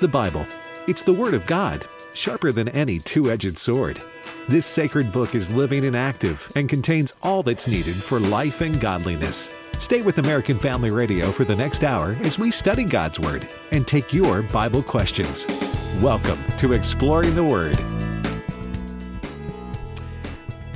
The Bible. It's the Word of God, sharper than any two edged sword. This sacred book is living and active and contains all that's needed for life and godliness. Stay with American Family Radio for the next hour as we study God's Word and take your Bible questions. Welcome to Exploring the Word.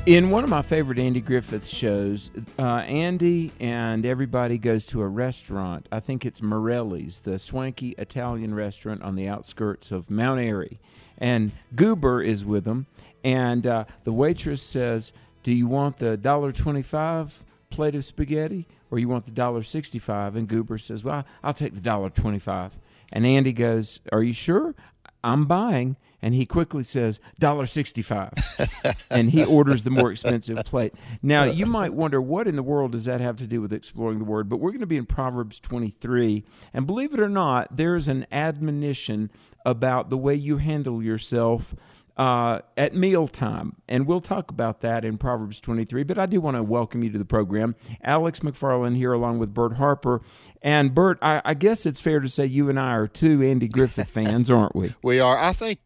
In one of my favorite Andy Griffith shows, uh, Andy and everybody goes to a restaurant. I think it's Morelli's, the swanky Italian restaurant on the outskirts of Mount Airy. And Goober is with them. And uh, the waitress says, Do you want the $1.25 plate of spaghetti or you want the $1.65? And Goober says, Well, I'll take the $1.25. And Andy goes, Are you sure? I'm buying and he quickly says $1.65 and he orders the more expensive plate. Now you might wonder what in the world does that have to do with exploring the word? But we're going to be in proverbs 23 and believe it or not there's an admonition about the way you handle yourself uh, at mealtime. And we'll talk about that in Proverbs 23. But I do want to welcome you to the program. Alex McFarland here, along with Bert Harper. And Bert, I, I guess it's fair to say you and I are two Andy Griffith fans, aren't we? We are. I think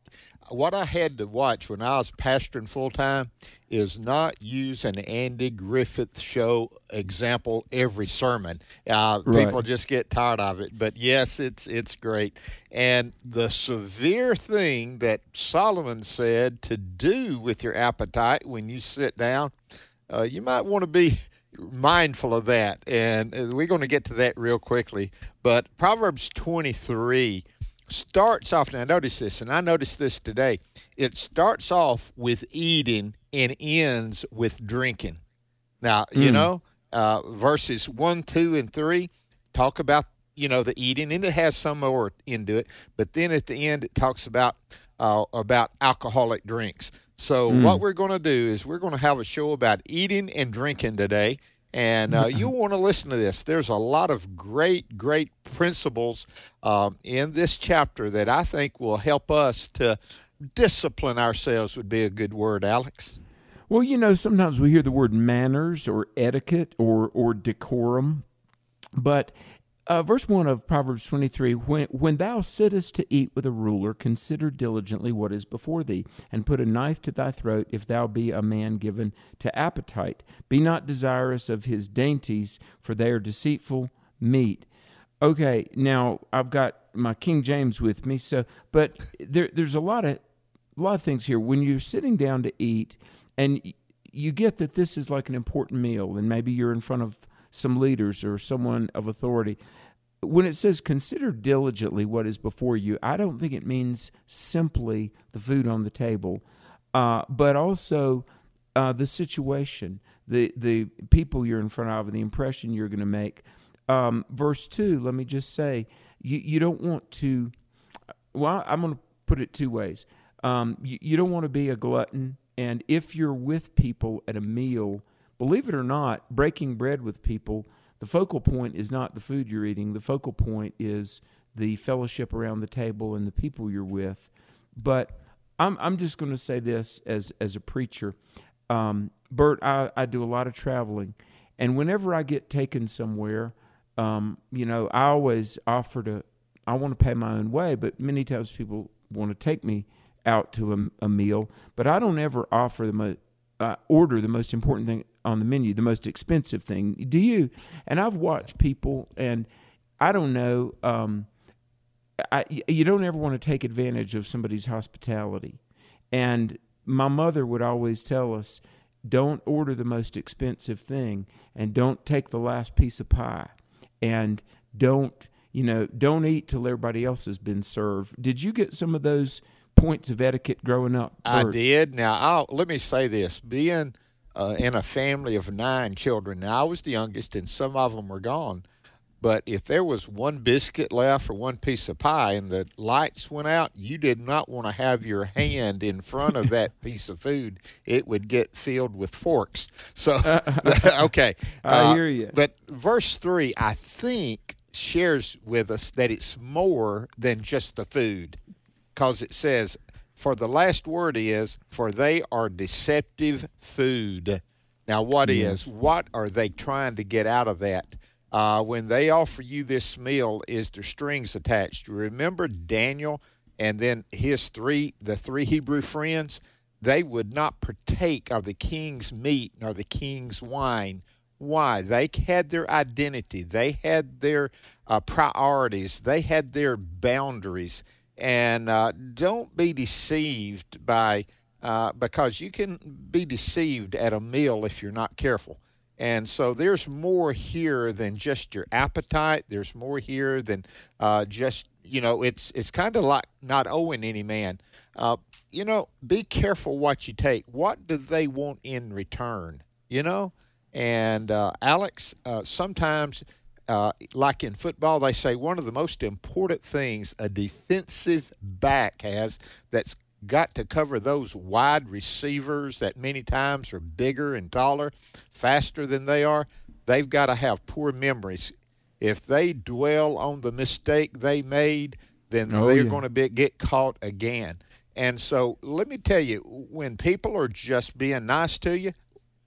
what I had to watch when I was pastoring full time is not use an Andy Griffith show example every sermon. Uh, Right. People just get tired of it. But yes, it's it's great. And the severe thing that Solomon said to do with your appetite when you sit down, uh, you might want to be mindful of that. And uh, we're going to get to that real quickly. But Proverbs 23 starts off now notice this and i noticed this today. It starts off with eating and ends with drinking. Now you Mm. know uh, verses 1 2 and 3 talk about you know the eating and it has some more into it but then at the end it talks about uh, about alcoholic drinks. So what we're going to do is we're going to have a show about eating and drinking today and uh, you'll want to listen to this. There's a lot of great, great principles um, in this chapter that I think will help us to discipline ourselves. Would be a good word, Alex. Well, you know, sometimes we hear the word manners or etiquette or, or decorum. But uh, verse 1 of Proverbs 23 when, when thou sittest to eat with a ruler, consider diligently what is before thee, and put a knife to thy throat if thou be a man given to appetite. Be not desirous of his dainties, for they are deceitful meat. Okay, now I've got my King James with me, so but there, there's a lot of a lot of things here. When you're sitting down to eat, and you get that this is like an important meal, and maybe you're in front of some leaders or someone of authority. When it says consider diligently what is before you, I don't think it means simply the food on the table, uh, but also uh, the situation, the the people you're in front of, and the impression you're going to make. Um, verse two. Let me just say, you you don't want to. Well, I'm going to put it two ways. Um, you, you don't want to be a glutton, and if you're with people at a meal, believe it or not, breaking bread with people, the focal point is not the food you're eating. The focal point is the fellowship around the table and the people you're with. But I'm I'm just going to say this as as a preacher, um, Bert. I, I do a lot of traveling, and whenever I get taken somewhere, um, you know, I always offer to. I want to pay my own way, but many times people want to take me out to a, a meal, but I don't ever offer them mo- uh, order the most important thing on the menu, the most expensive thing. Do you? And I've watched people, and I don't know. Um, I, you don't ever want to take advantage of somebody's hospitality. And my mother would always tell us, don't order the most expensive thing and don't take the last piece of pie and don't, you know, don't eat till everybody else has been served. Did you get some of those points of etiquette growing up? I did. Now, I'll, let me say this: being uh, in a family of nine children, now I was the youngest, and some of them were gone. But if there was one biscuit left or one piece of pie, and the lights went out, you did not want to have your hand in front of that piece of food. It would get filled with forks. So, okay. I Uh, hear you. But verse three, I think, shares with us that it's more than just the food because it says, For the last word is, For they are deceptive food. Now, what is? What are they trying to get out of that? uh, when they offer you this meal, is there strings attached? Remember Daniel and then his three, the three Hebrew friends, they would not partake of the king's meat nor the king's wine. Why? They had their identity, they had their uh, priorities, they had their boundaries. And uh, don't be deceived by, uh, because you can be deceived at a meal if you're not careful. And so there's more here than just your appetite. There's more here than uh, just you know. It's it's kind of like not owing any man. Uh, you know, be careful what you take. What do they want in return? You know, and uh, Alex, uh, sometimes. Uh, like in football, they say one of the most important things a defensive back has that's got to cover those wide receivers that many times are bigger and taller, faster than they are. They've got to have poor memories. If they dwell on the mistake they made, then oh, they're yeah. going to be, get caught again. And so let me tell you, when people are just being nice to you,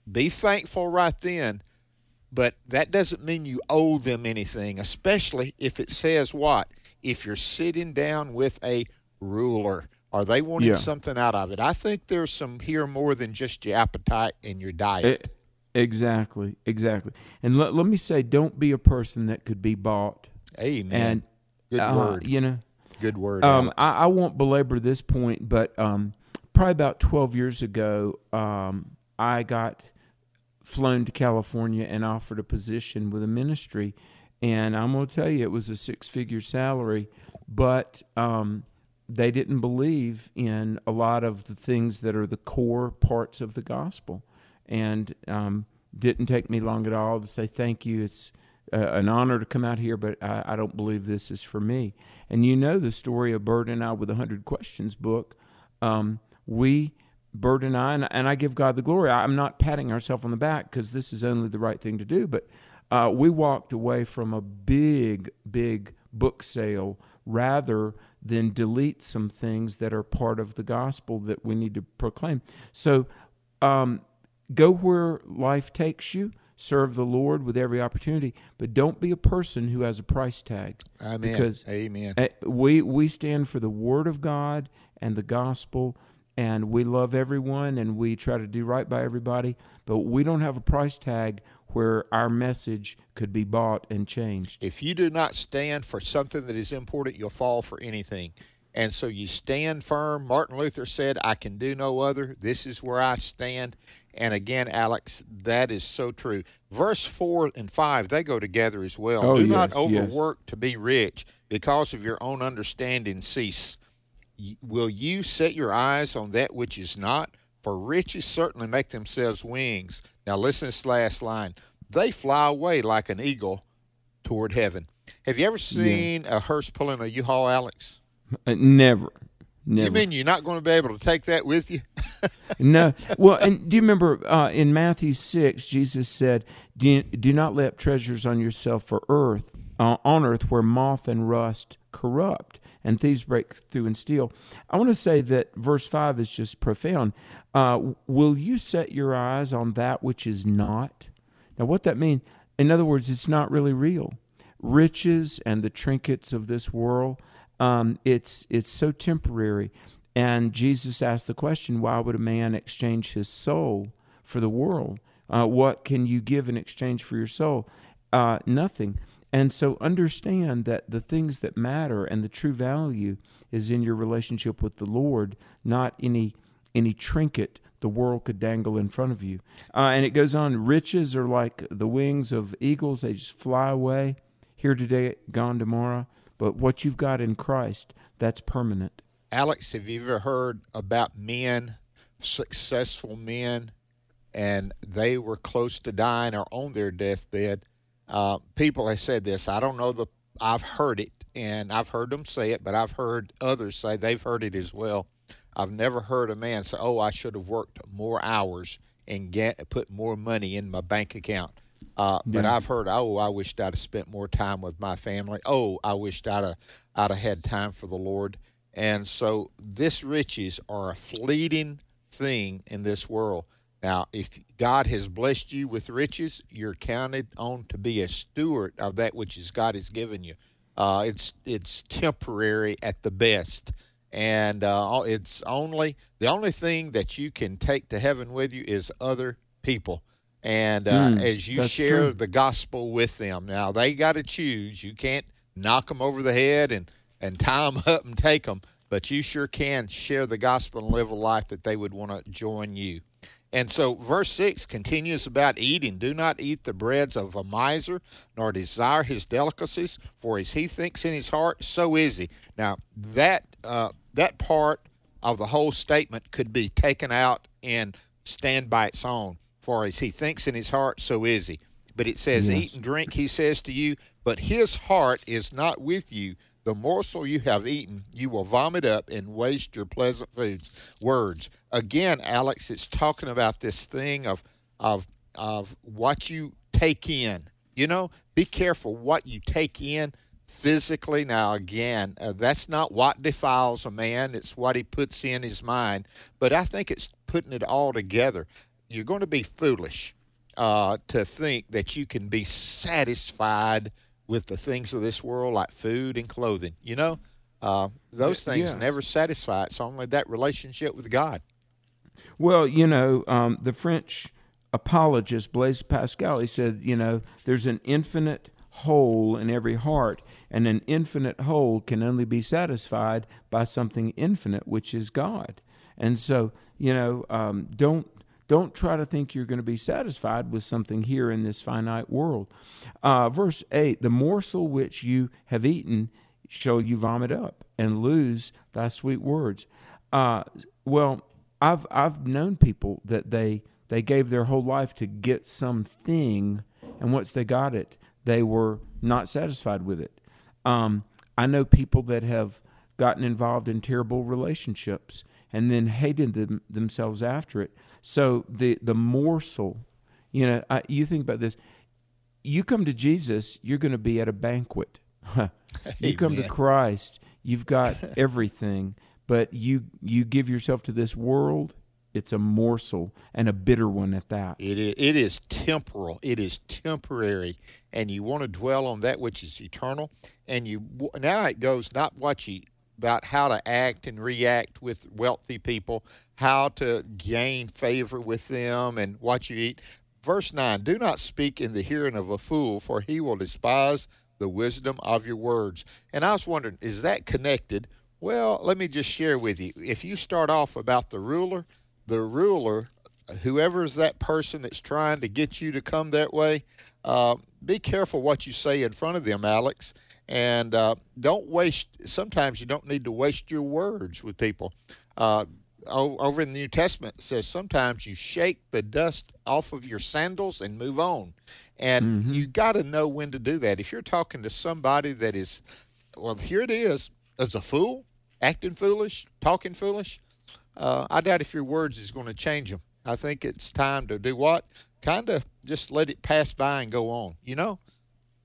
be thankful right then. But that doesn't mean you owe them anything, especially if it says what? If you're sitting down with a ruler are they wanting yeah. something out of it? I think there's some here more than just your appetite and your diet. It, exactly, exactly. And let, let me say, don't be a person that could be bought. Amen. And good uh, word. You know, good word. Um, I, I, won't belabor this point, but um, probably about 12 years ago, um, I got flown to California and offered a position with a ministry. And I'm going to tell you, it was a six figure salary, but um, they didn't believe in a lot of the things that are the core parts of the gospel. And um, didn't take me long at all to say thank you. It's uh, an honor to come out here, but I, I, don't believe this is for me. And you know the story of Bert and I with a hundred questions book. Um, we, Bert and I, and, and, I give God the glory. I'm not patting ourselves on the back because this is only the right thing to do, but uh, we walked away from a big, big book sale rather than delete some things that are part of the gospel that we need to proclaim. So um, go where life takes you. Serve the Lord with every opportunity, but don't be a person who has a price tag. Amen. Because Amen. We we stand for the Word of God and the gospel, and we love everyone, and we try to do right by everybody. But we don't have a price tag where our message could be bought and changed. If you do not stand for something that is important, you'll fall for anything. And so you stand firm. Martin Luther said, I can do no other. This is where I stand. And again, Alex, that is so true. Verse 4 and 5, they go together as well. Oh, do yes, not overwork yes. to be rich because of your own understanding cease. Will you set your eyes on that which is not? For riches certainly make themselves wings. Now, listen to this last line. They fly away like an eagle toward heaven. Have you ever seen yeah. a hearse pulling a U-Haul, Alex? Uh, never. Never. You mean you're not going to be able to take that with you? no. Well, and do you remember uh, in Matthew 6, Jesus said, do, do not lay up treasures on yourself for earth, uh, on earth where moth and rust corrupt and thieves break through and steal. I want to say that verse 5 is just profound. Uh, will you set your eyes on that which is not? Now, what that means, in other words, it's not really real. Riches and the trinkets of this world, um, it's it's so temporary. And Jesus asked the question, why would a man exchange his soul for the world? Uh, what can you give in exchange for your soul? Uh, nothing. And so understand that the things that matter and the true value is in your relationship with the Lord, not any any trinket the world could dangle in front of you. Uh, and it goes on riches are like the wings of eagles, they just fly away. Here today, gone tomorrow. But what you've got in Christ, that's permanent. Alex, have you ever heard about men, successful men, and they were close to dying or on their deathbed? Uh, people have said this. I don't know the. I've heard it, and I've heard them say it, but I've heard others say they've heard it as well. I've never heard a man say, "Oh, I should have worked more hours and get put more money in my bank account." Uh, yeah. But I've heard, "Oh, I wished I'd have spent more time with my family." Oh, I wished I'd have, I'd have had time for the Lord. And so, this riches are a fleeting thing in this world. Now, if God has blessed you with riches, you're counted on to be a steward of that which is God has given you. Uh, it's it's temporary at the best, and uh, it's only the only thing that you can take to heaven with you is other people. And uh, mm, as you share true. the gospel with them, now they got to choose. You can't knock them over the head and and tie them up and take them, but you sure can share the gospel and live a life that they would want to join you. And so, verse 6 continues about eating. Do not eat the breads of a miser, nor desire his delicacies, for as he thinks in his heart, so is he. Now, that, uh, that part of the whole statement could be taken out and stand by its own. For as he thinks in his heart, so is he. But it says, yes. Eat and drink, he says to you, but his heart is not with you. The morsel you have eaten, you will vomit up and waste your pleasant foods. Words. Again, Alex, it's talking about this thing of of of what you take in. You know, be careful what you take in physically. Now, again, uh, that's not what defiles a man, it's what he puts in his mind. But I think it's putting it all together. You're going to be foolish uh, to think that you can be satisfied with the things of this world, like food and clothing. You know, uh, those things yeah. never satisfy. It's only that relationship with God. Well, you know, um, the French apologist Blaise Pascal, he said, you know, there's an infinite hole in every heart, and an infinite hole can only be satisfied by something infinite, which is God. And so, you know, um, don't don't try to think you're going to be satisfied with something here in this finite world. Uh, verse 8 The morsel which you have eaten shall you vomit up and lose thy sweet words. Uh, well, I've, I've known people that they, they gave their whole life to get something, and once they got it, they were not satisfied with it. Um, I know people that have gotten involved in terrible relationships and then hated them, themselves after it so the the morsel, you know, I, you think about this. You come to Jesus, you're going to be at a banquet. you come to Christ, you've got everything, but you you give yourself to this world, it's a morsel and a bitter one at that. It is, it is temporal. It is temporary, and you want to dwell on that which is eternal. And you now it goes not what you about how to act and react with wealthy people, how to gain favor with them, and what you eat. Verse 9 Do not speak in the hearing of a fool, for he will despise the wisdom of your words. And I was wondering, is that connected? Well, let me just share with you. If you start off about the ruler, the ruler, whoever is that person that's trying to get you to come that way, uh, be careful what you say in front of them, Alex and uh, don't waste. Sometimes you don't need to waste your words with people. Uh, over in the New Testament, it says sometimes you shake the dust off of your sandals and move on. And mm-hmm. you got to know when to do that. If you're talking to somebody that is, well, here it is, as a fool, acting foolish, talking foolish, uh, I doubt if your words is going to change them. I think it's time to do what? Kind of just let it pass by and go on, you know?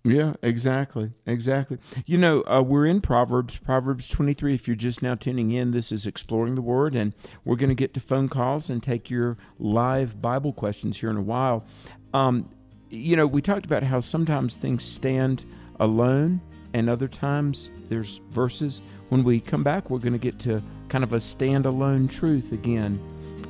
Yeah, exactly. Exactly. You know, uh, we're in Proverbs, Proverbs 23. If you're just now tuning in, this is Exploring the Word, and we're going to get to phone calls and take your live Bible questions here in a while. Um, you know, we talked about how sometimes things stand alone, and other times there's verses. When we come back, we're going to get to kind of a standalone truth again.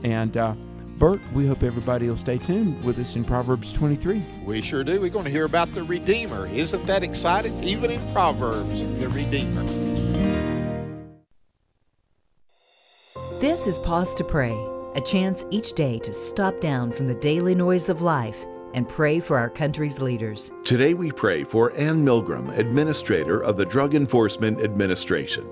And, uh, Bert, we hope everybody will stay tuned with us in Proverbs 23. We sure do. We're going to hear about the Redeemer. Isn't that exciting? Even in Proverbs, the Redeemer. This is Pause to Pray, a chance each day to stop down from the daily noise of life and pray for our country's leaders. Today we pray for Anne Milgram, Administrator of the Drug Enforcement Administration.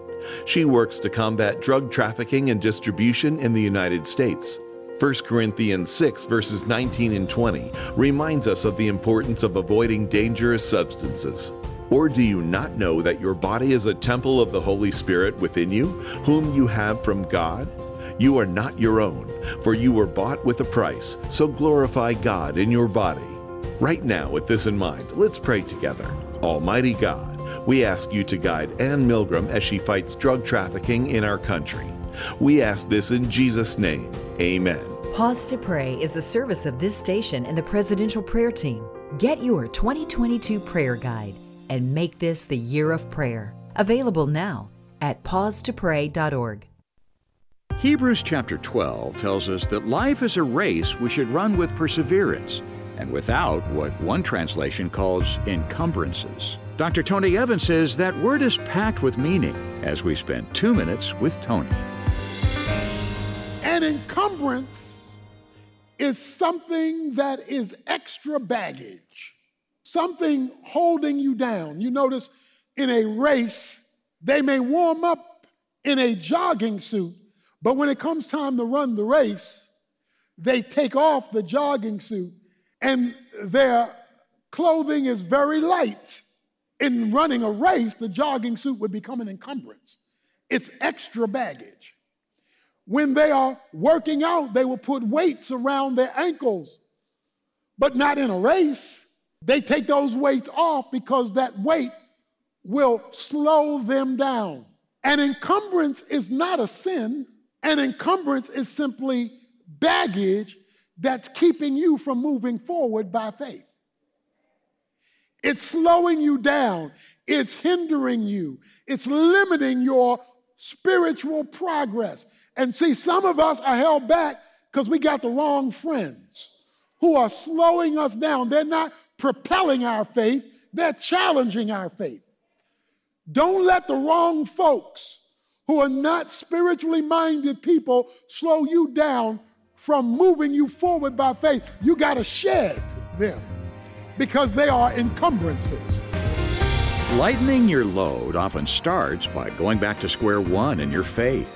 She works to combat drug trafficking and distribution in the United States. 1 Corinthians 6, verses 19 and 20, reminds us of the importance of avoiding dangerous substances. Or do you not know that your body is a temple of the Holy Spirit within you, whom you have from God? You are not your own, for you were bought with a price, so glorify God in your body. Right now, with this in mind, let's pray together. Almighty God, we ask you to guide Anne Milgram as she fights drug trafficking in our country. We ask this in Jesus' name. Amen. Pause to Pray is the service of this station and the Presidential Prayer Team. Get your 2022 prayer guide and make this the year of prayer. Available now at pausetopray.org. Hebrews chapter 12 tells us that life is a race we should run with perseverance and without what one translation calls encumbrances. Dr. Tony Evans says that word is packed with meaning as we spend two minutes with Tony. An encumbrance is something that is extra baggage, something holding you down. You notice in a race, they may warm up in a jogging suit, but when it comes time to run the race, they take off the jogging suit and their clothing is very light. In running a race, the jogging suit would become an encumbrance. It's extra baggage. When they are working out, they will put weights around their ankles, but not in a race. They take those weights off because that weight will slow them down. An encumbrance is not a sin, an encumbrance is simply baggage that's keeping you from moving forward by faith. It's slowing you down, it's hindering you, it's limiting your spiritual progress. And see, some of us are held back because we got the wrong friends who are slowing us down. They're not propelling our faith, they're challenging our faith. Don't let the wrong folks who are not spiritually minded people slow you down from moving you forward by faith. You got to shed them because they are encumbrances. Lightening your load often starts by going back to square one in your faith.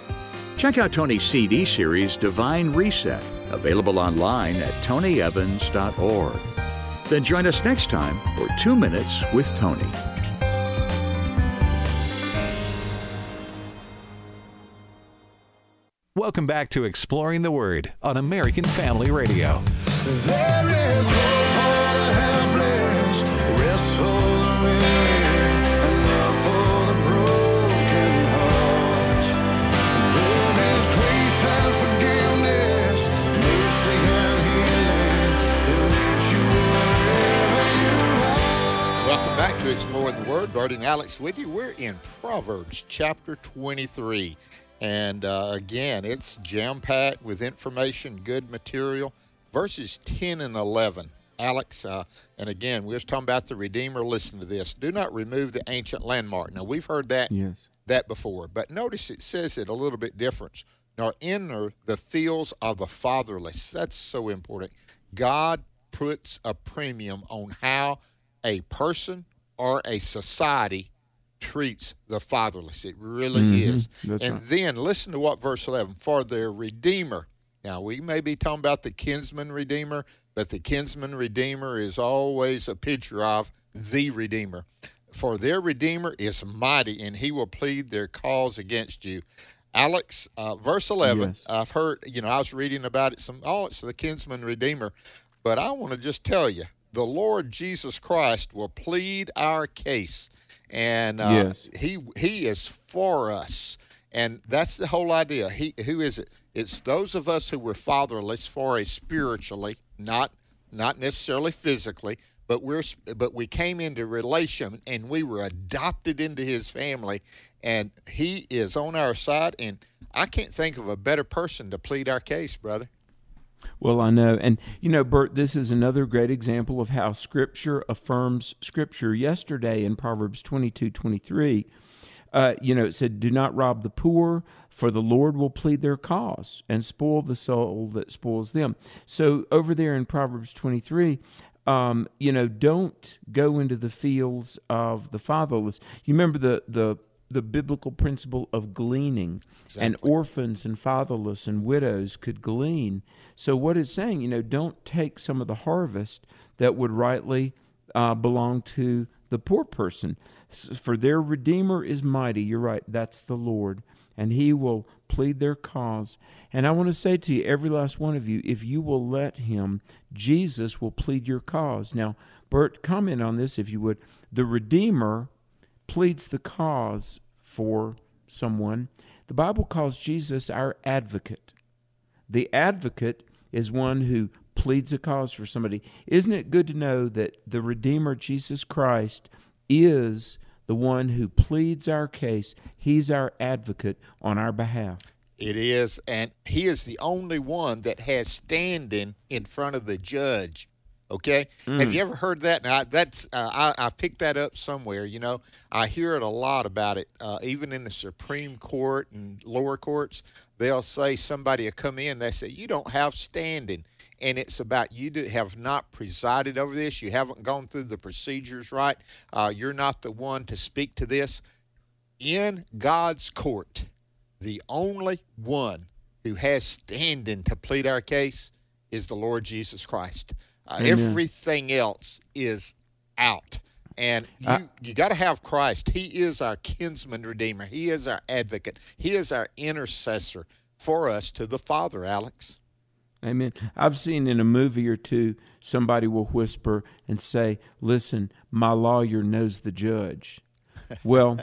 Check out Tony's CD series, Divine Reset, available online at tonyevans.org. Then join us next time for Two Minutes with Tony. Welcome back to Exploring the Word on American Family Radio. To Exploring the Word. Bert and Alex with you. We're in Proverbs chapter 23. And uh, again, it's jam packed with information, good material. Verses 10 and 11. Alex, uh, and again, we are talking about the Redeemer. Listen to this. Do not remove the ancient landmark. Now, we've heard that, Yes. that before, but notice it says it a little bit different. Nor enter the fields of the fatherless. That's so important. God puts a premium on how a person or a society treats the fatherless. It really Mhm. is. That's and right. then listen to what verse 11 for their redeemer. Now, we may be talking about the kinsman redeemer, but the kinsman redeemer is always a picture of the redeemer. For their redeemer is mighty, and he will plead their cause against you. Alex, uh, verse 11, Yes. I've heard, you know, I was reading about it some, oh, it's the kinsman redeemer. But I want to just tell you, the Lord Jesus Christ will plead our case. And uh, Yes. he he is for us. And that's the whole idea. He who is it? It's those of us who were fatherless for a spiritually, not not necessarily physically, but we're but we came into relation and we were adopted into his family and he is on our side and I can't think of a better person to plead our case, brother. Well, I know. And, you know, Bert, this is another great example of how Scripture affirms Scripture. Yesterday in Proverbs 22 23, uh, you know, it said, Do not rob the poor, for the Lord will plead their cause and spoil the soul that spoils them. So over there in Proverbs 23, um, you know, don't go into the fields of the fatherless. You remember the, the, the biblical principle of gleaning, and orphans and fatherless and widows could glean. So, what it's saying, you know, don't take some of the harvest that would rightly uh, belong to the poor person. For their Redeemer is mighty. You're right. That's the Lord. And he will plead their cause. And I want to say to you, every last one of you, if you will let him, Jesus will plead your cause. Now, Bert, comment on this if you would. The Redeemer pleads the cause for someone. The Bible calls Jesus our advocate. The advocate is one who pleads a cause for somebody. Isn't it good to know that the Redeemer, Jesus Christ, is the one who pleads our case? He's our advocate on our behalf. It is, and he is the only one that has standing in front of the judge. Okay, mm. have you ever heard that? Now that's uh, I, I, picked that up somewhere. You know, I hear it a lot about it, uh, even in the Supreme Court and lower courts. They'll say somebody will come in. They say you don't have standing, and it's about you to have not presided over this. You haven't gone through the procedures right. Uh, you're not the one to speak to this in God's court. The only one who has standing to plead our case is the Lord Jesus Christ. Uh, everything else is out. And you, uh, you got to have Christ. He is our kinsman redeemer. He is our advocate. He is our intercessor for us to the Father, Alex. Amen. I've seen in a movie or two somebody will whisper and say, Listen, my lawyer knows the judge. Well,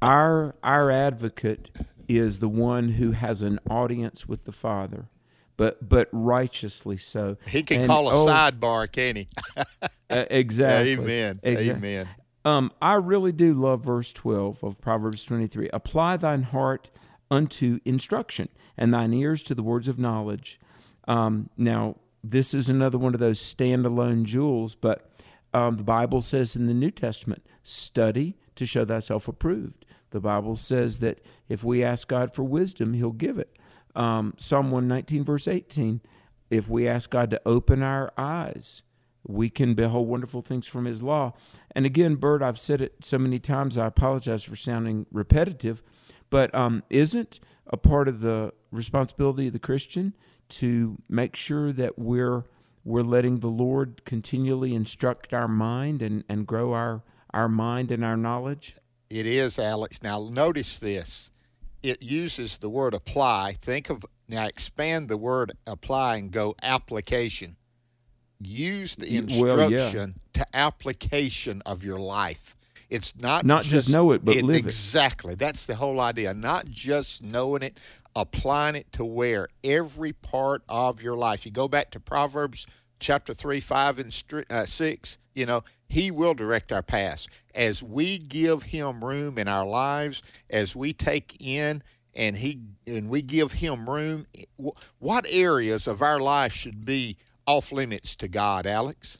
our our advocate is the one who has an audience with the Father but but righteously so. He can and, call a oh, sidebar, can he? exactly. Amen. Exactly. Amen. Um, I really do love verse twelve of Proverbs twenty three. Apply thine heart unto instruction, and thine ears to the words of knowledge. Um, now, this is another one of those standalone jewels, but um, the Bible says in the New Testament, study to show thyself approved. The Bible says that if we ask God for wisdom, He'll give it um, Psalm 119, verse 18, if we ask God to open our eyes, we can behold wonderful things from His law. And again, Bert, I've said it so many times, I apologize for sounding repetitive, but um, isn't a part of the responsibility of the Christian to make sure that we're we're letting the Lord continually instruct our mind and, and grow our, our mind and our knowledge? It is, Alex. Now, notice this it uses the word apply. Think of now expand the word apply and go application. Use the instruction well, yeah. to application of your life. It's not not just, just know it, but it, live exactly. it. That's the whole idea. Not just knowing it, applying it to where every part of your life. You go back to Proverbs chapter three, five, and uh, six. You know, He will direct our paths as we give him room in our lives, as we take in and he and we give him room, what areas of our life should be off limits to God, Alex?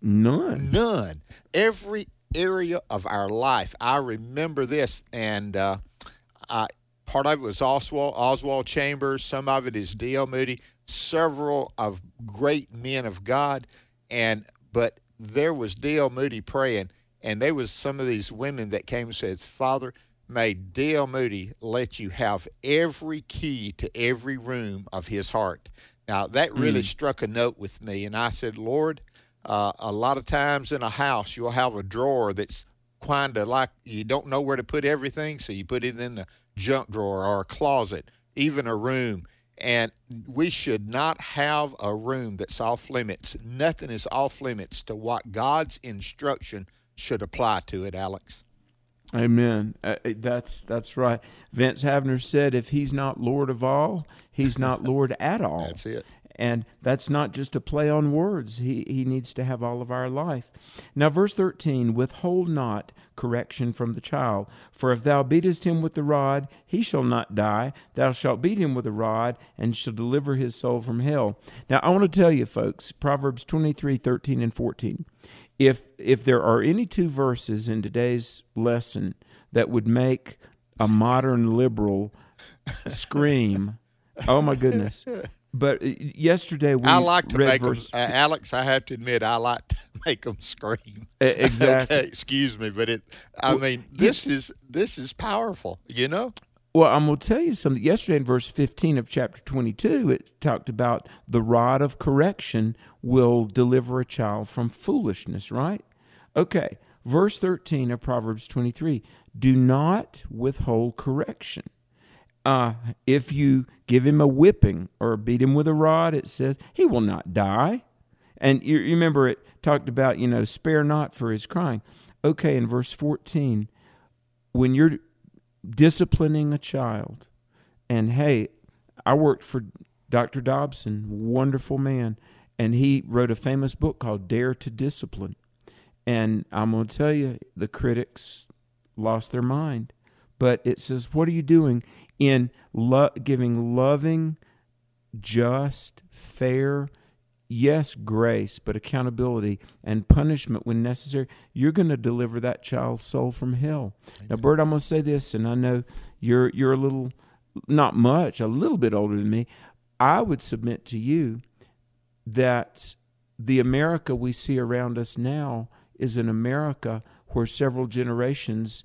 None. None. Every area of our life. I remember this, and uh, I, part of it was Oswald, Oswald Chambers. Some of it is D.L. Moody. Several of great men of God, and but there was D.L. Moody praying, and there was some of these women that came and said, Father, may D.L. Moody let you have every key to every room of his heart. Now, that really mm. struck a note with me. And I said, Lord, uh, a lot of times in a house, you'll have a drawer that's kind of like you don't know where to put everything, so you put it in the junk drawer or a closet, even a room. And we should not have a room that's off limits. Nothing is off limits to what God's instruction should apply to it, Alex. Amen. Uh, that's that's right. Vance Havner said, "If he's not Lord of all, he's not Lord at all." That's it. And that's not just a play on words. He he needs to have all of our life. Now, verse thirteen: Withhold not correction from the child, for if thou beatest him with the rod, he shall not die. Thou shalt beat him with a rod, and shall deliver his soul from hell. Now, I want to tell you, folks, Proverbs twenty three, thirteen, and fourteen if if there are any two verses in today's lesson that would make a modern liberal scream, oh my goodness. But uh, yesterday we I like to make verse, them, uh, Alex. I have to admit, I like to make them scream. Exactly. okay, excuse me, but it. I well, mean, this is this is powerful. You know. Well, I'm going to tell you something. Yesterday, in verse 15 of chapter 22, it talked about the rod of correction will deliver a child from foolishness, right? Okay, verse 13 of Proverbs 23 do not withhold correction. Uh, if you give him a whipping or beat him with a rod, it says he will not die. And you, you remember it talked about, you know, spare not for his crying. Okay, in verse 14, when you're disciplining a child. And hey, I worked for Dr. Dobson, wonderful man, and he wrote a famous book called Dare to Discipline. And I'm going to tell you, the critics lost their mind. But it says, What are you doing in lo- giving loving, just, fair, yes, grace, but accountability and punishment when necessary? You're going to deliver that child's soul from hell. Now, Bert, I'm going to say this, and I know you're, you're a little, not much, a little bit older than me. I would submit to you that the America we see around us now is an America where several generations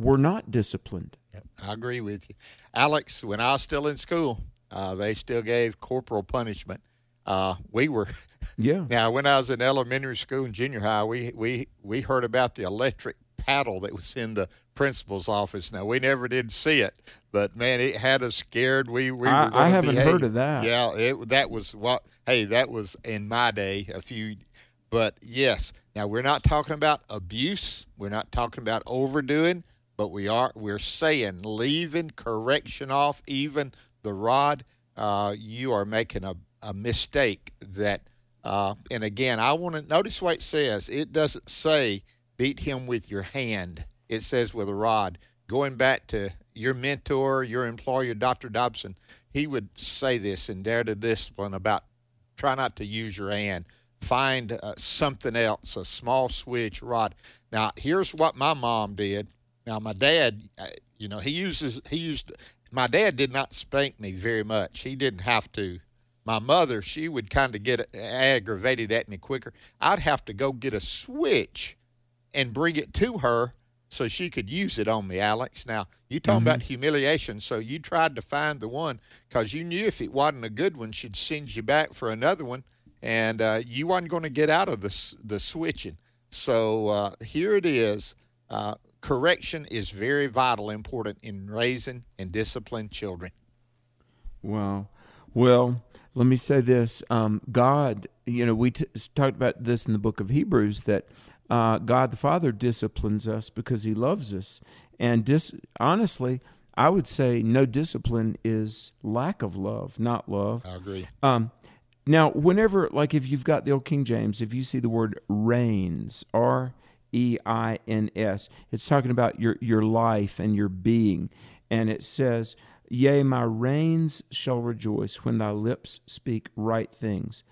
were not disciplined. I agree with you. Alex, when I was still in school, uh, they still gave corporal punishment. Uh, we were, yeah. Now, when I was in elementary school and junior high, we we we heard about the electric paddle that was in the principal's office. Now, we never did see it, but man, it had us scared. We we I, were going I haven't behave. heard of that. Yeah, it that was what. Hey, that was in my day. A few, but yes. Now we're not talking about abuse. We're not talking about overdoing but we are we're saying leaving correction off even the rod uh, you are making a, a mistake that uh, and again i want to notice what it says. It doesn't say beat him with your hand. It says with a rod. Going back to your mentor your employer dr dobson he would say this in dare to discipline about try not to use your hand. Find uh, something else a small switch rod. Now here's what my mom did now my dad, uh, you know, he uses he used my dad did not spank me very much. He didn't have to. My mother, she would kind of get aggravated at me quicker. I'd have to go get a switch and bring it to her so she could use it on me, Alex. Now, you talking Mm-hmm. about humiliation, so you tried to find the one because you knew if it wasn't a good one, she'd send you back for another one, and uh, you wasn't going to get out of the, the switching. So uh, here it is. Uh, correction is very vital, important in raising and disciplining children. Wow. Well, let me say this. Um, God, you know, we t- talked about this in the book of Hebrews that uh, God the Father disciplines us because he loves us. And dis- honestly, I would say no discipline is lack of love, not love. I agree. Um, now, whenever, like if you've got the old King James, if you see the word reigns, R E I N S, it's talking about your, your life and your being. And it says, Yea, my reins shall rejoice when thy lips speak right things.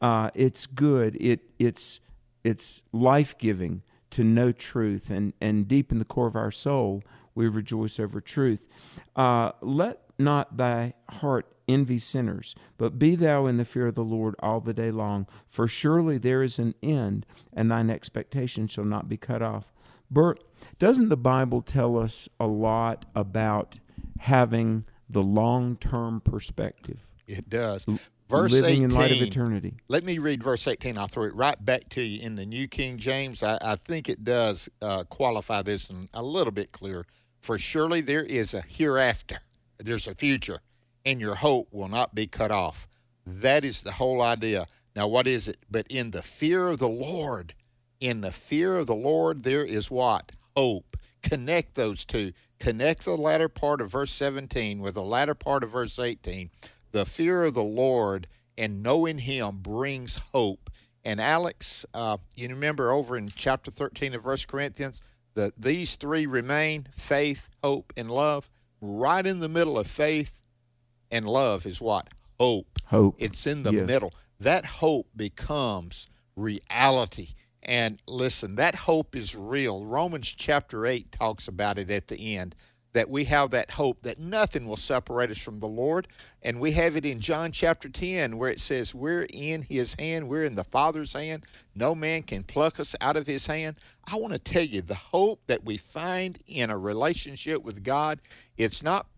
Uh, it's good. It, it's, it's life giving to know truth, and, and deep in the core of our soul, we rejoice over truth. Uh, let not thy heart envy sinners, but be thou in the fear of the Lord all the day long. For surely there is an end, and thine expectation shall not be cut off. Bert, doesn't the Bible tell us a lot about having the long term perspective? It does. Verse living 18, in light of eternity. Let me read verse 18. I'll throw it right back to you in the New King James. I, I think it does uh, qualify this a little bit clearer. For surely there is a hereafter, there's a future, and your hope will not be cut off. That is the whole idea. Now, what is it? But in the fear of the Lord, in the fear of the Lord, there is what? Hope. Connect those two. Connect the latter part of verse 17 with the latter part of verse 18. The fear of the Lord and knowing Him brings hope. And Alex, uh, you remember over in chapter 13 of First Corinthians, that these three remain faith, hope, and love. Right in the middle of faith and love is what? Hope. Hope. It's in the Yes. middle. That hope becomes reality. And listen, that hope is real. Romans chapter 8 talks about it at the end that we have that hope that nothing will separate us from the Lord. And we have it in John chapter 10 where it says, We're in his hand, we're in the Father's hand. No man can pluck us out of his hand. I want to tell you the hope that we find in a relationship with God, it's not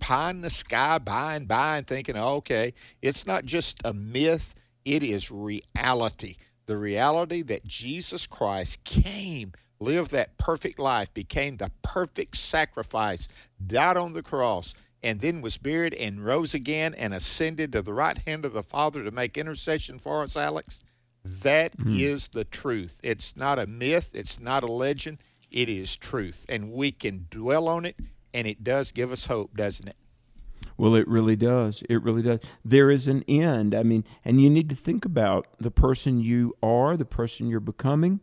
pie in the sky, by and by, and thinking, okay, it's not just a myth, it is reality. The reality that Jesus Christ came, lived that perfect life, became the perfect sacrifice, died on the cross, and then was buried and rose again and ascended to the right hand of the Father to make intercession for us, Alex. That hmm. is the truth. It's not a myth, it's not a legend, it is truth. And we can dwell on it, and it does give us hope, doesn't it? Well, it really does. It really does. There is an end. I mean, and you need to think about the person you are, the person you're becoming,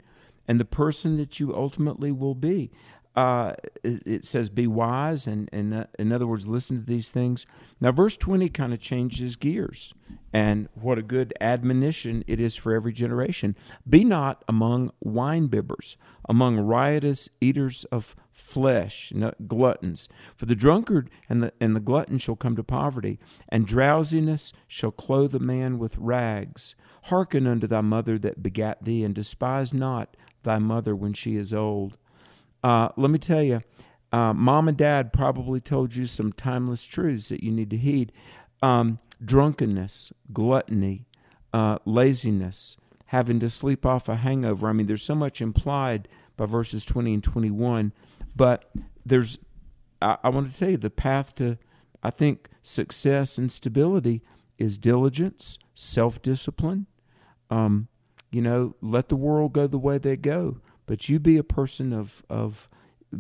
and the person that you ultimately will be. Uh, it, it, says, be wise, and, and uh, in other words, listen to these things. Now, verse 20 kind of changes gears, and what a good admonition it is for every generation. Be not among wine bibbers, among riotous eaters of flesh, gluttons. For the drunkard and the, and the glutton shall come to poverty, and drowsiness shall clothe a man with rags. Hearken unto thy mother that begat thee, and despise not thy mother when she is old. Uh, let me tell you, uh, mom and dad probably told you some timeless truths that you need to heed. Um, drunkenness, gluttony, uh, laziness, having to sleep off a hangover. I mean, there's so much implied by verses 20 and 21, but there's, I, I want to tell you, the path to, I think, success and stability is diligence, self discipline. Um, you know, let the world go the way they go but you be a person of, of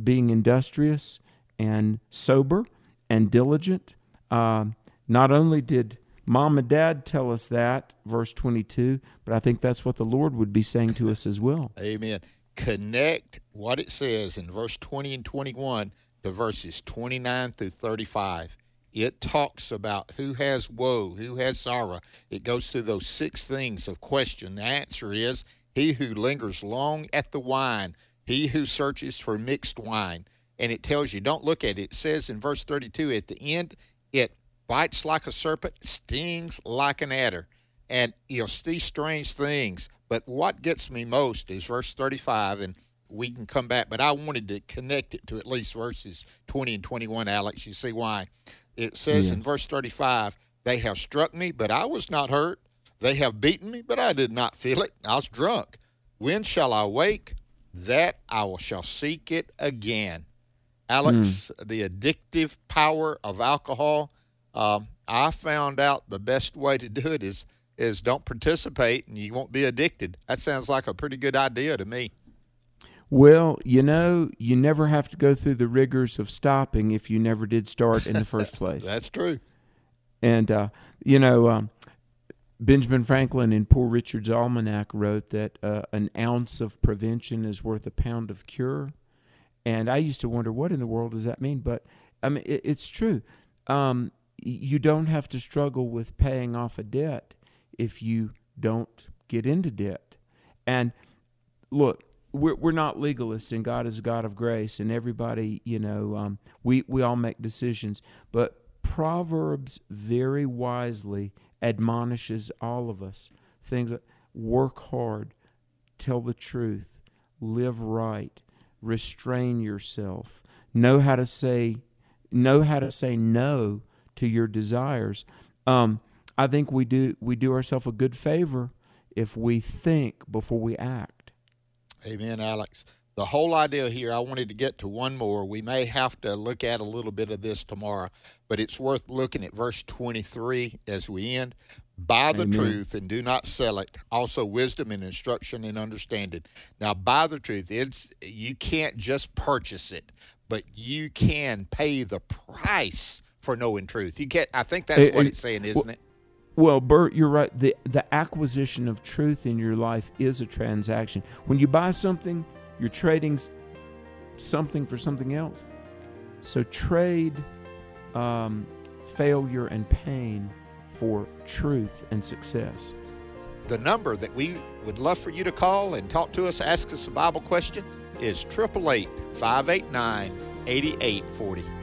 being industrious and sober and diligent. Uh, not only did mom and dad tell us that, verse 22, but I think that's what the Lord would be saying to us as well. Amen. Connect what it says in verse 20 and 21 to verses 29 through 35. It talks about who has woe, who has sorrow. It goes through those six things of question. The answer is he who lingers long at the wine, he who searches for mixed wine. And it tells you, don't look at it. It says in verse 32 at the end, it bites like a serpent, stings like an adder. And you'll see strange things. But what gets me most is verse 35, and we can come back, but I wanted to connect it to at least verses 20 and 21, Alex. You see why? It says in verse 35, They have struck me, but I was not hurt. They have beaten me, but I did not feel it. I was drunk. When shall I wake? That I shall seek it again. Alex, mm. the addictive power of alcohol. Um, I found out the best way to do it is is don't participate and you won't be addicted. That sounds like a pretty good idea to me. Well, you know, you never have to go through the rigors of stopping if you never did start in the first place. That's true. And uh, you know, um, Benjamin Franklin in Poor Richard's Almanac wrote that uh, an ounce of prevention is worth a pound of cure. And I used to wonder, what in the world does that mean? But I mean, it, it's true. Um, you don't have to struggle with paying off a debt if you don't get into debt. And look, we're we're not legalists, and God is a God of grace, and everybody, you know, um, we we all make decisions. But Proverbs very wisely admonishes all of us. Things that work hard, tell the truth, live right, restrain yourself, know how to say know how to say no to your desires. Um, I think we do we do ourselves a good favor if we think before we act. Amen, Alex. The whole idea here, I wanted to get to one more. We may have to look at a little bit of this tomorrow, but it's worth looking at verse 23 as we end. Buy the Amen. truth and do not sell it. Also, wisdom and instruction and understanding. Now, buy the truth. It's you can't just purchase it, but you can pay the price for knowing truth. You can't. I think that's and, what it's saying, isn't well, it? Well, Bert, you're right. The the acquisition of truth in your life is a transaction. When you buy something, you're trading something for something else. So trade um, failure and pain for truth and success. The number that we would love for you to call and talk to us, ask us a Bible question, is 888 589 8840.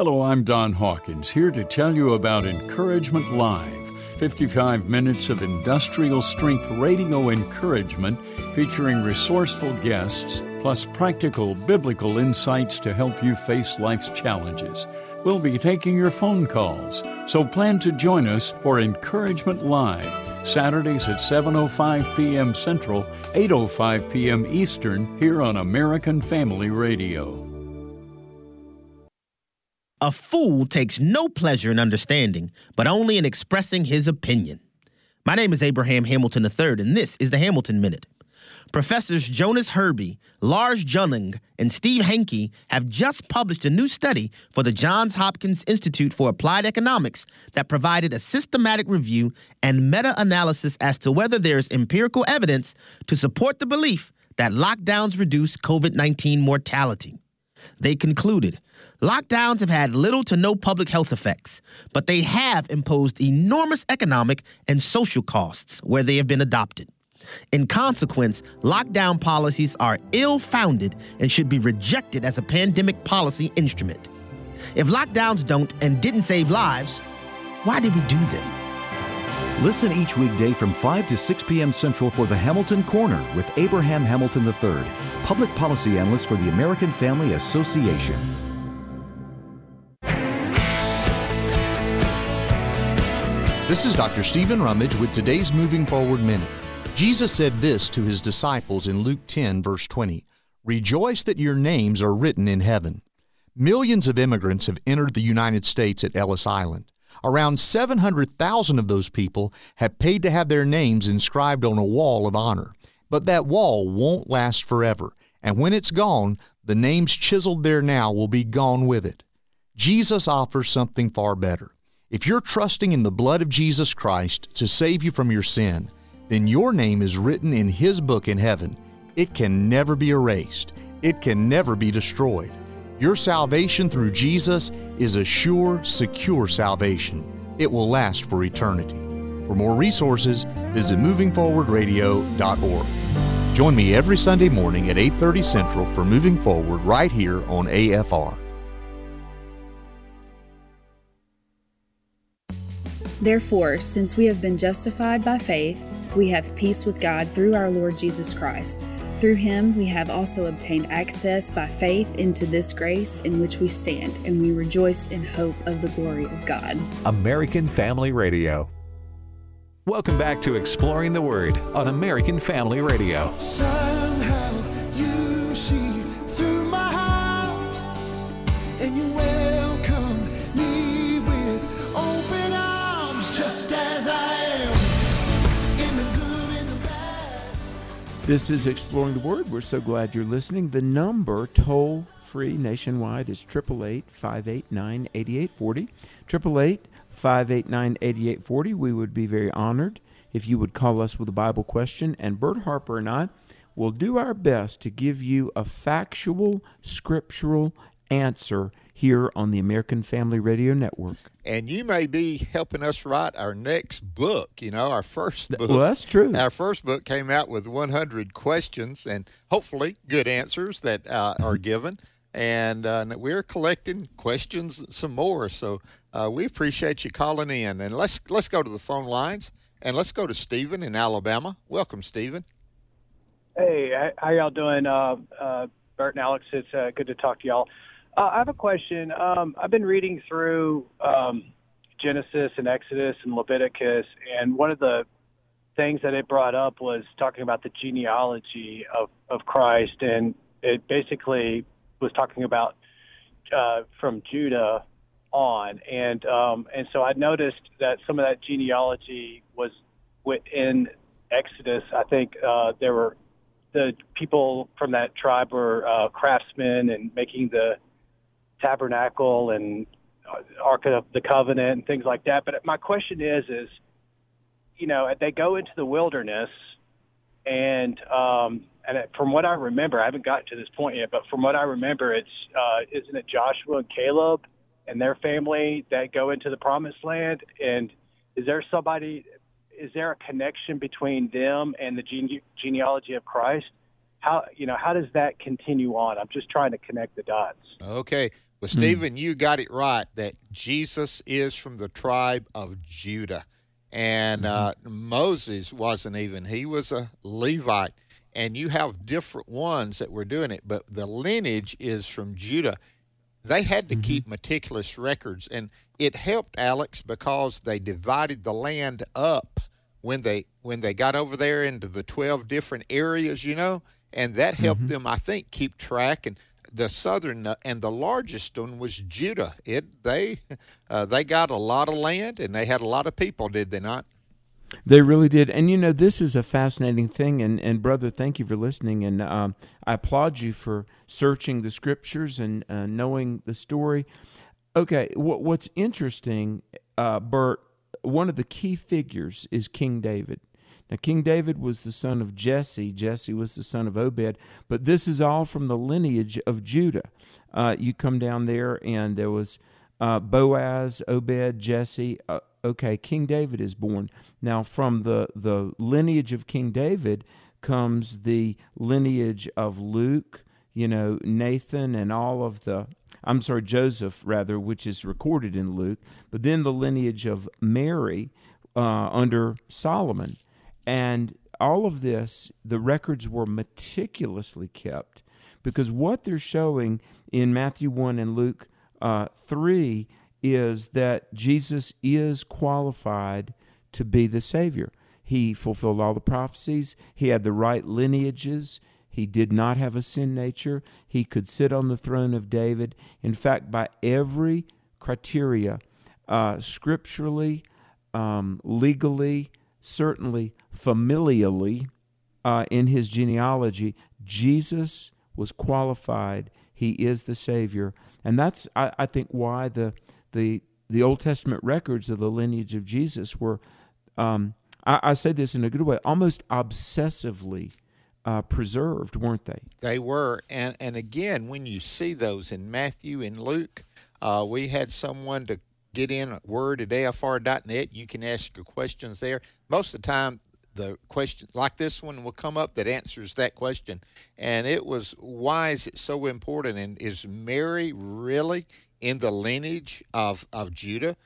Hello, I'm Don Hawkins, here to tell you about Encouragement Live. 55 minutes of industrial strength radio encouragement featuring resourceful guests plus practical biblical insights to help you face life's challenges. We'll be taking your phone calls, so plan to join us for Encouragement Live, Saturdays at 7:05 p.m. Central, 8:05 p.m. Eastern here on American Family Radio. A fool takes no pleasure in understanding, but only in expressing his opinion. My name is Abraham Hamilton III, and this is the Hamilton Minute. Professors Jonas Herby, Lars Jonung, and Steve Hanke have just published a new study for the Johns Hopkins Institute for Applied Economics that provided a systematic review and meta analysis as to whether there is empirical evidence to support the belief that lockdowns reduce COVID 19 mortality. They concluded lockdowns have had little to no public health effects, but they have imposed enormous economic and social costs where they have been adopted. In consequence, lockdown policies are ill founded and should be rejected as a pandemic policy instrument. If lockdowns don't and didn't save lives, why did we do them? Listen each weekday from 5 to 6 p.m. Central for the Hamilton Corner with Abraham Hamilton III, public policy analyst for the American Family Association. This is Dr. Stephen Rummage with today's Moving Forward Minute. Jesus said this to his disciples in Luke 10, verse 20 Rejoice that your names are written in heaven. Millions of immigrants have entered the United States at Ellis Island. Around 700,000 of those people have paid to have their names inscribed on a wall of honor. But that wall won't last forever, and when it's gone, the names chiseled there now will be gone with it. Jesus offers something far better. If you're trusting in the blood of Jesus Christ to save you from your sin, then your name is written in His book in heaven. It can never be erased, it can never be destroyed. Your salvation through Jesus is a sure, secure salvation. It will last for eternity. For more resources, visit movingforwardradio.org. Join me every Sunday morning at 8:30 Central for Moving Forward right here on AFR. Therefore, since we have been justified by faith, we have peace with God through our Lord Jesus Christ. Through him, we have also obtained access by faith into this grace in which we stand, and we rejoice in hope of the glory of God. American Family Radio. Welcome back to Exploring the Word on American Family Radio. This is Exploring the Word. We're so glad you're listening. The number toll free nationwide is 888 589 8840. 888 589 8840. We would be very honored if you would call us with a Bible question, and Bert Harper and I will do our best to give you a factual, scriptural answer here on the American Family Radio Network. And you may be helping us write our next book. You know, our first book. Well, that's true. Our first book came out with 100 questions and hopefully good answers that uh, are given. And uh, we're collecting questions some more. So uh, we appreciate you calling in. And let's let's go to the phone lines and let's go to Stephen in Alabama. Welcome, Stephen. Hey, how y'all doing? Uh, uh, Bert and Alex, it's uh, good to talk to y'all. Uh, I have a question. Um, I've been reading through um, Genesis and Exodus and Leviticus, and one of the things that it brought up was talking about the genealogy of, of Christ, and it basically was talking about uh, from Judah on, and um, and so I noticed that some of that genealogy was within Exodus. I think uh, there were the people from that tribe were uh, craftsmen and making the tabernacle and uh, Ark of the Covenant and things like that. But my question is, is you know, they go into the wilderness, and um, and from what I remember, I haven't gotten to this point yet, but from what I remember, it's uh, isn't it Joshua and Caleb and their family that go into the Promised Land? And is there somebody? Is there a connection between them and the gene- genealogy of Christ? How you know how does that continue on? I'm just trying to connect the dots. Okay. Well, Hmm. Stephen, you got it right that Jesus is from the tribe of Judah. And uh, Moses wasn't even, he was a Levite. and you have different ones that were doing it, but the lineage is from Judah. They had to mm-hmm. keep meticulous records, and it helped Alex because they divided the land up when they when they got over there into the twelve different areas, you know, and that helped mm-hmm. them, I think, keep track. And the southern uh, and the largest one was Judah. It they uh, they got a lot of land and they had a lot of people, did they not? They really did, and you know this is a fascinating thing. And, and brother, thank you for listening, and um, I applaud you for searching the scriptures and uh, knowing the story. Okay, what, what's interesting, uh, Bert? One of the key figures is King David. Now, King David was the son of Jesse. Jesse was the son of Obed. But this is all from the lineage of Judah. Uh, you come down there, and there was uh, Boaz, Obed, Jesse. Uh, okay, King David is born. Now, from the, the lineage of King David comes the lineage of Luke, you know, Nathan, and all of the I'm sorry, Joseph, rather, which is recorded in Luke, but then the lineage of Mary uh, under Solomon. And all of this, the records were meticulously kept because what they're showing in Matthew 1 and Luke uh, 3 is that Jesus is qualified to be the Savior. He fulfilled all the prophecies, he had the right lineages. He did not have a sin nature. He could sit on the throne of David. In fact, by every criteria, uh, scripturally, um, legally, certainly familially uh, in his genealogy, Jesus was qualified. He is the Savior, and that's I, I, think why the the the Old Testament records of the lineage of Jesus were. Um, I, I say this in a good way, almost obsessively uh, preserved, weren't they? They were, and and again, when you see those in Matthew and Luke, uh, we had someone to get in word at afr.net. You can ask your questions there. Most of the time, the question like this one will come up that answers that question. And it was why is it so important? And is Mary really in the lineage of, of Judah?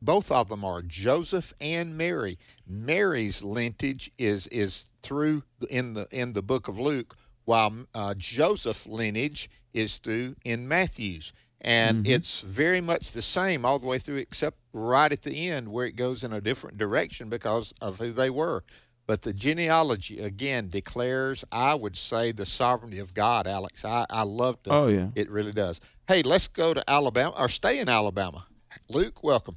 Both of them are Joseph and Mary. Mary's lineage is is through in the in the book of Luke, while uh, Joseph lineage is through in Matthew's and mm-hmm. it's very much the same all the way through except right at the end where it goes in a different direction because of who they were. But the genealogy again declares i would say the sovereignty of god alex. I, I love it oh yeah. It really does. Hey let's go to alabama or stay in alabama. Luke welcome.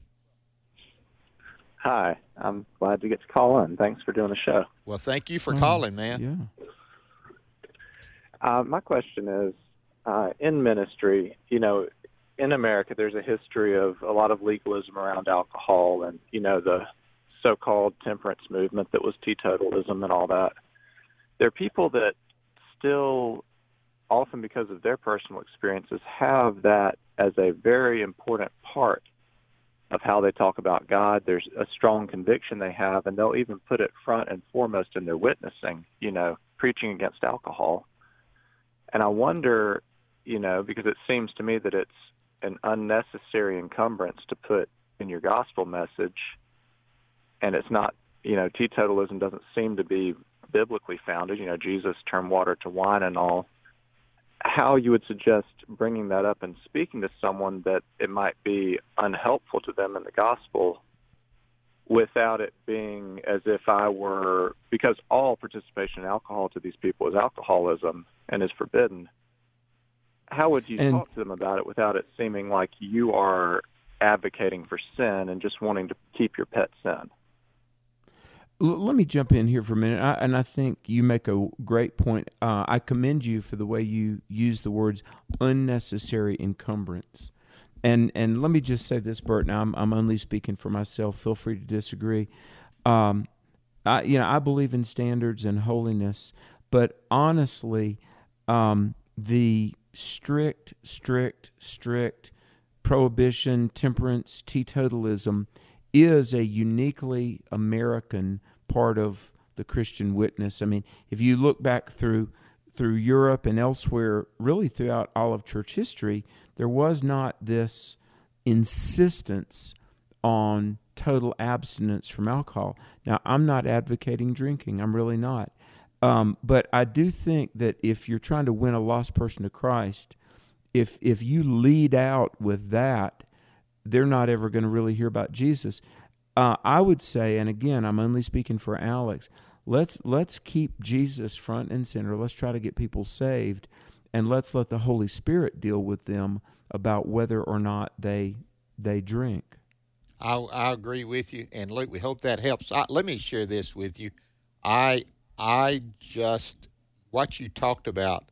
Hi. I'm glad to get to call in. Thanks for doing the show. Well thank you for oh, calling man. yeah. Uh, my question is uh, in ministry, you know, in America, there's a history of a lot of legalism around alcohol and, you know, the so called temperance movement that was teetotalism and all that. There are people that still, often because of their personal experiences, have that as a very important part of how they talk about God. There's a strong conviction they have, and they'll even put it front and foremost in their witnessing, you know, preaching against alcohol. And I wonder you know, because it seems to me that it's an unnecessary encumbrance to put in your gospel message, and it's not, you know, teetotalism doesn't seem to be biblically founded. You know, Jesus turned water to wine and all. How you would suggest bringing that up and speaking to someone that it might be unhelpful to them in the gospel without it being as if I were, because all participation in alcohol to these people is alcoholism and is forbidden how would you and, talk to them about it without it seeming like you are advocating for sin and just wanting to keep your pet sin? let me jump in here for a minute, I, and I think you make a great point. Uh, I commend you for the way you use the words unnecessary encumbrance. And and let me just say this, Bert. Now I'm I'm only speaking for myself. Feel free to disagree. Um, I you know I believe in standards and holiness, but honestly, um, the strict, strict, strict prohibition, temperance, teetotalism is a uniquely American part of the Christian witness. I mean, if you look back through through Europe and elsewhere, really throughout all of church history, there was not this insistence on total abstinence from alcohol. Now, I'm not advocating drinking. I'm really not. Um, but I do think that if you're trying to win a lost person to Christ, if if you lead out with that, they're not ever going to really hear about Jesus. Uh, I would say, and again, I'm only speaking for Alex. Let's let's keep Jesus front and center. Let's try to get people saved, and let's let the Holy Spirit deal with them about whether or not they they drink. I, I agree with you, and Luke, we hope that helps. I, let me share this with you. I I just what you talked about,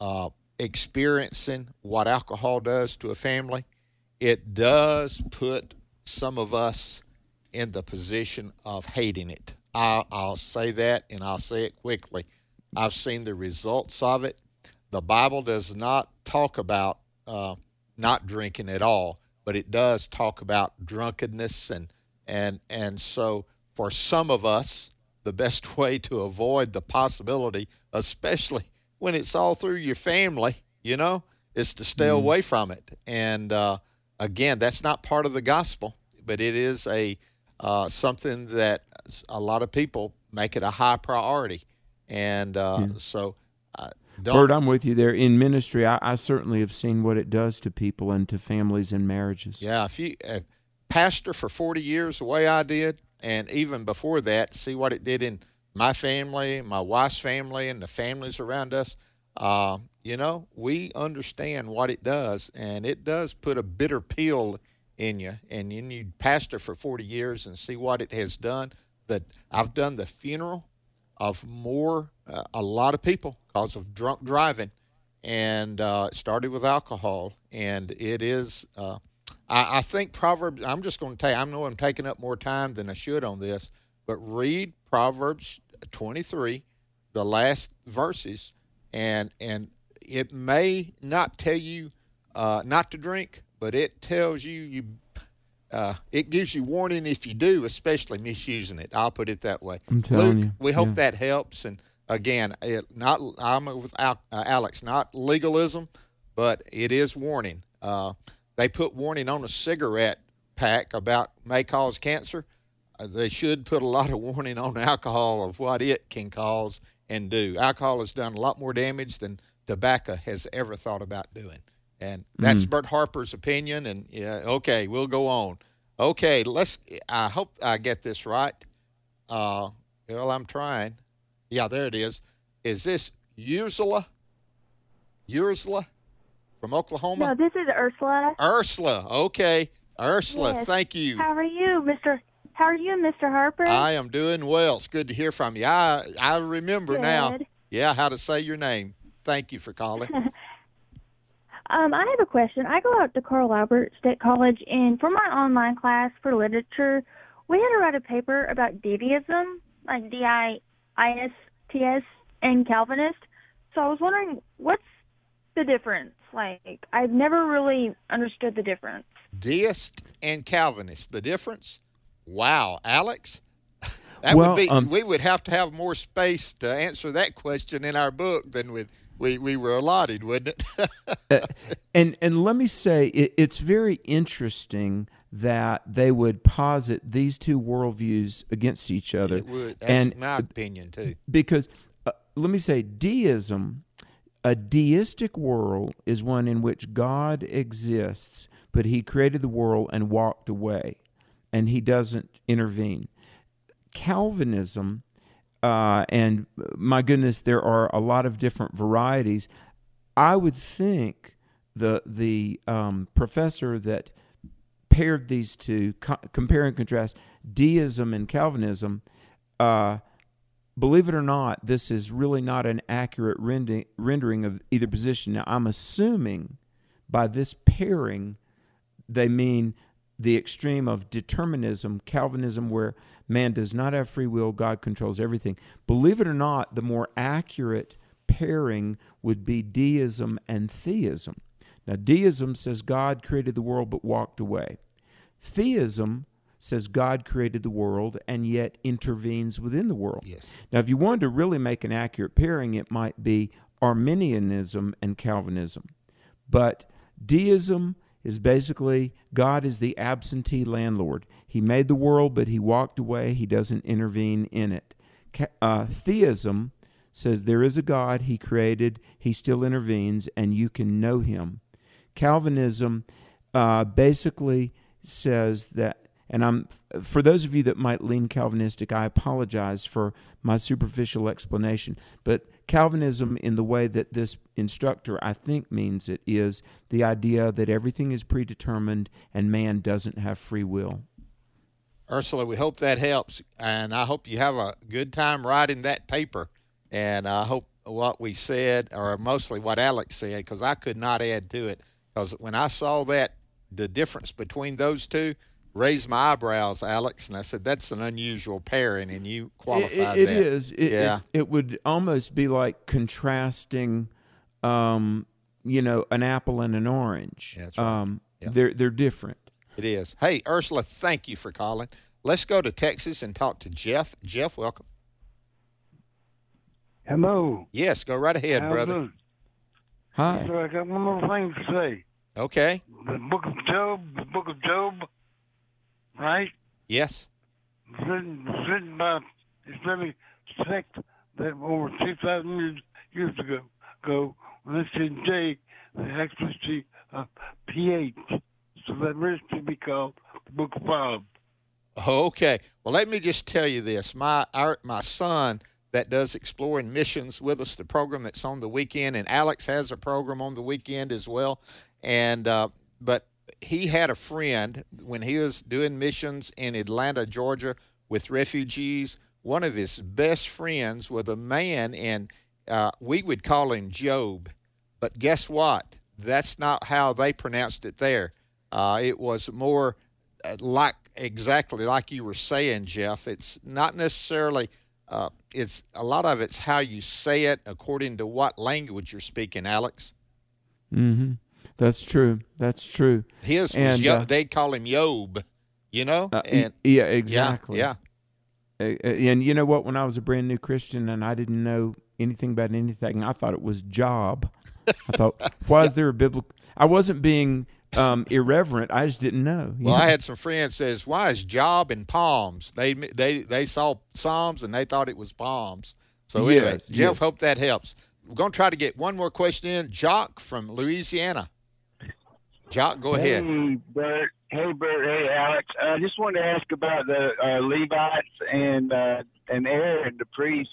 uh, experiencing what alcohol does to a family. It does put some of us in the position of hating it. I'll, I'll say that, and I'll say it quickly. I've seen the results of it. The Bible does not talk about uh, not drinking at all but it does talk about drunkenness and and and so for some of us the best way to avoid the possibility especially when it's all through your family you know is to stay mm. away from it and uh, again that's not part of the gospel but it is a uh, something that a lot of people make it a high priority and uh, yeah. so uh, don't. Bert, I'm with you there. In ministry, I, I, certainly have seen what it does to people and to families and marriages. Yeah, if you uh, pastor for 40 years the way I did, and even before that, see what it did in my family, my wife's family, and the families around us. Uh, you know, we understand what it does, and it does put a bitter pill in you. And then you pastor for 40 years and see what it has done. That I've done the funeral of more, uh, a lot of people because of drunk driving, and uh, it started with alcohol. And it is, uh, I, I, think Proverbs. I'm just going to tell you. I know I'm taking up more time than I should on this, but read Proverbs 23, the last verses, and and it may not tell you uh, not to drink, but it tells you you uh, it gives you warning if you do, especially misusing it. I'll put it that way. I'm telling Luke, you, we hope yeah. that helps. And again, it not I'm with uh, Alex, not legalism, but it is warning. Uh, they put warning on a cigarette pack about may cause cancer. Uh, they should put a lot of warning on alcohol of what it can cause and do. Alcohol has done a lot more damage than tobacco has ever thought about doing. And that's mm. Bert Harper's opinion. And yeah, okay, we'll go on. Okay, let's. I hope I get this right. Uh, well, I'm trying. Yeah, there it is. Is this Ursula? Ursula from Oklahoma? No, this is Ursula. Ursula. Okay, Ursula. Yes. Thank you. How are you, Mister? How are you, Mr. Harper? I am doing well. It's good to hear from you. I I remember good. now. Yeah, how to say your name. Thank you for calling. Um, I have a question. I go out to Carl Albert State College, and for my online class for literature, we had to write a paper about deism, like D I I S T S, and Calvinist. So I was wondering, what's the difference? Like, I've never really understood the difference. Deist and Calvinist, the difference? Wow, Alex. That well, would be. Um, we would have to have more space to answer that question in our book than we we, we were allotted, wouldn't it? uh, and and let me say, it, it's very interesting that they would posit these two worldviews against each other. It would. That's and my opinion too. Because uh, let me say, deism, a deistic world is one in which God exists, but He created the world and walked away, and He doesn't intervene. Calvinism uh, and my goodness, there are a lot of different varieties. I would think the the um, professor that paired these two, co- compare and contrast deism and Calvinism. Uh, believe it or not, this is really not an accurate rendering, of either position. Now, I'm assuming by this pairing, they mean the extreme of determinism, Calvinism, where man does not have free will, God controls everything. Believe it or not, the more accurate pairing would be deism and theism. Now, deism says God created the world but walked away. Theism says God created the world and yet intervenes within the world. Yes. Now, if you wanted to really make an accurate pairing, it might be Arminianism and Calvinism. But deism is basically God is the absentee landlord. He made the world, but he walked away. He doesn't intervene in it. Uh, theism says there is a God, He created, He still intervenes, and you can know Him. Calvinism uh, basically says that, and I'm for those of you that might lean Calvinistic, I apologize for my superficial explanation, but Calvinism, in the way that this instructor I think means it, is the idea that everything is predetermined and man doesn't have free will. Ursula, we hope that helps, and I hope you have a good time writing that paper. And I hope what we said, or mostly what Alex said, because I could not add to it. Because when I saw that, the difference between those two raised my eyebrows, Alex, and I said, "That's an unusual pairing," and you qualified it, it that. It is. It, yeah. It, it, would almost be like contrasting, um, you know, an apple and an orange. That's right. Um, Yeah. They're they're different. It is. Hey, Ursula, thank you for calling. Let's go to Texas and talk to Jeff. Jeff, welcome. Hello. Yes, go right ahead, How's brother. it? Hi. So I got one more thing to say. Okay. The book of Job, the book of Job, right? Yes. It's written by Islamic sect that over 2,000 years, years ago, ago, when it's in J, the accuracy of PH. So that really should be called the book of Job. Okay. Well, let me just tell you this. My our, my son that does exploring missions with us, the program that's on the weekend, and Alex has a program on the weekend as well. And uh, but he had a friend when he was doing missions in Atlanta, Georgia, with refugees. One of his best friends was a man, and uh, we would call him Job. But guess what? That's not how they pronounced it there. Uh, it was more uh, like exactly like you were saying, Jeff. It's not necessarily. Uh, it's a lot of it's how you say it according to what language you're speaking, Alex. Mm-hmm. That's true. That's true. His was and Yo- uh, they'd call him Yob, you know. uh, and yeah, exactly. Yeah, uh, and you know what? When I was a brand new Christian and I didn't know anything about anything, I thought it was job. I thought, why is there a biblical? I wasn't being um, irreverent. I just didn't know. Well, I had some friends says, "Why is Job and palms?" They they they saw Psalms and they thought it was palms. So anyway, Yes, Jeff, yes. hope that helps. We're going to try to get one more question in. Jock from Louisiana. Jock, go ahead. Hey, Bert. Hey, Bert. Hey, Alex. I just wanted to ask about the uh, Levites and uh, and Aaron, the priest,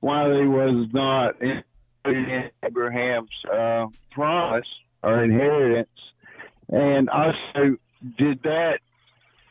why they was not in Abraham's uh, promise or inheritance, and also did that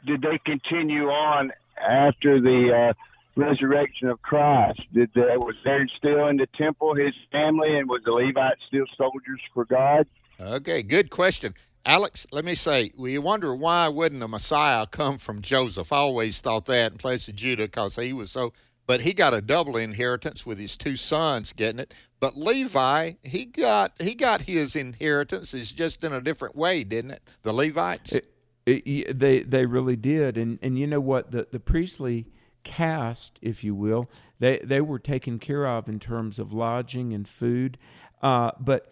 did they continue on after the uh, resurrection of Christ? Did they, was Aaron still in the temple, his family, and was the Levites still soldiers for God? Okay, good question. Alex, let me say, we wonder why wouldn't the Messiah come from Joseph? I always thought that in place of Judah because he was so, but he got a double inheritance with his two sons getting it. But Levi, he got he got his inheritance. It's just in a different way, didn't it? The Levites. It- it- they they really did, and and you know what the the priestly caste, if you will, they they were taken care of in terms of lodging and food, uh, but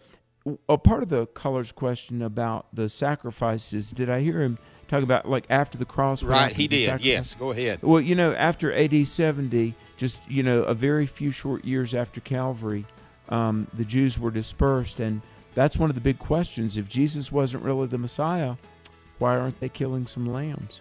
a part of the caller's question about the sacrifices, did I hear him talk about like after the cross? Right, he did. sacrifice? Yes, go ahead. Well, you know, after AD 70, just, you know, a very few short years after Calvary, um, the Jews were dispersed. And that's one of the big questions. If Jesus wasn't really the Messiah, why aren't they killing some lambs?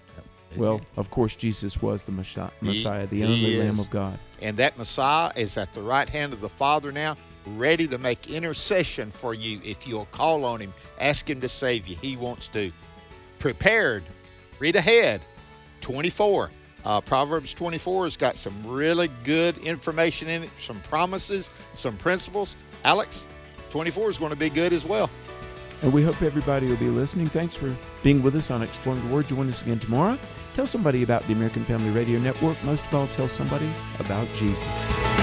Well, of course, Jesus was the Messiah, He- the only Lamb of God. And that Messiah is at the right hand of the Father now, ready to make intercession for you if you'll call on him, ask him to save you. He wants to. Prepared. Read ahead. 24. Uh, Proverbs 24 has got some really good information in it, some promises, some principles. Alex, 24 is going to be good as well. And we hope everybody will be listening. Thanks for being with us on Exploring the Word. Join us again tomorrow. Tell somebody about the American Family Radio Network. Most of all, tell somebody about Jesus.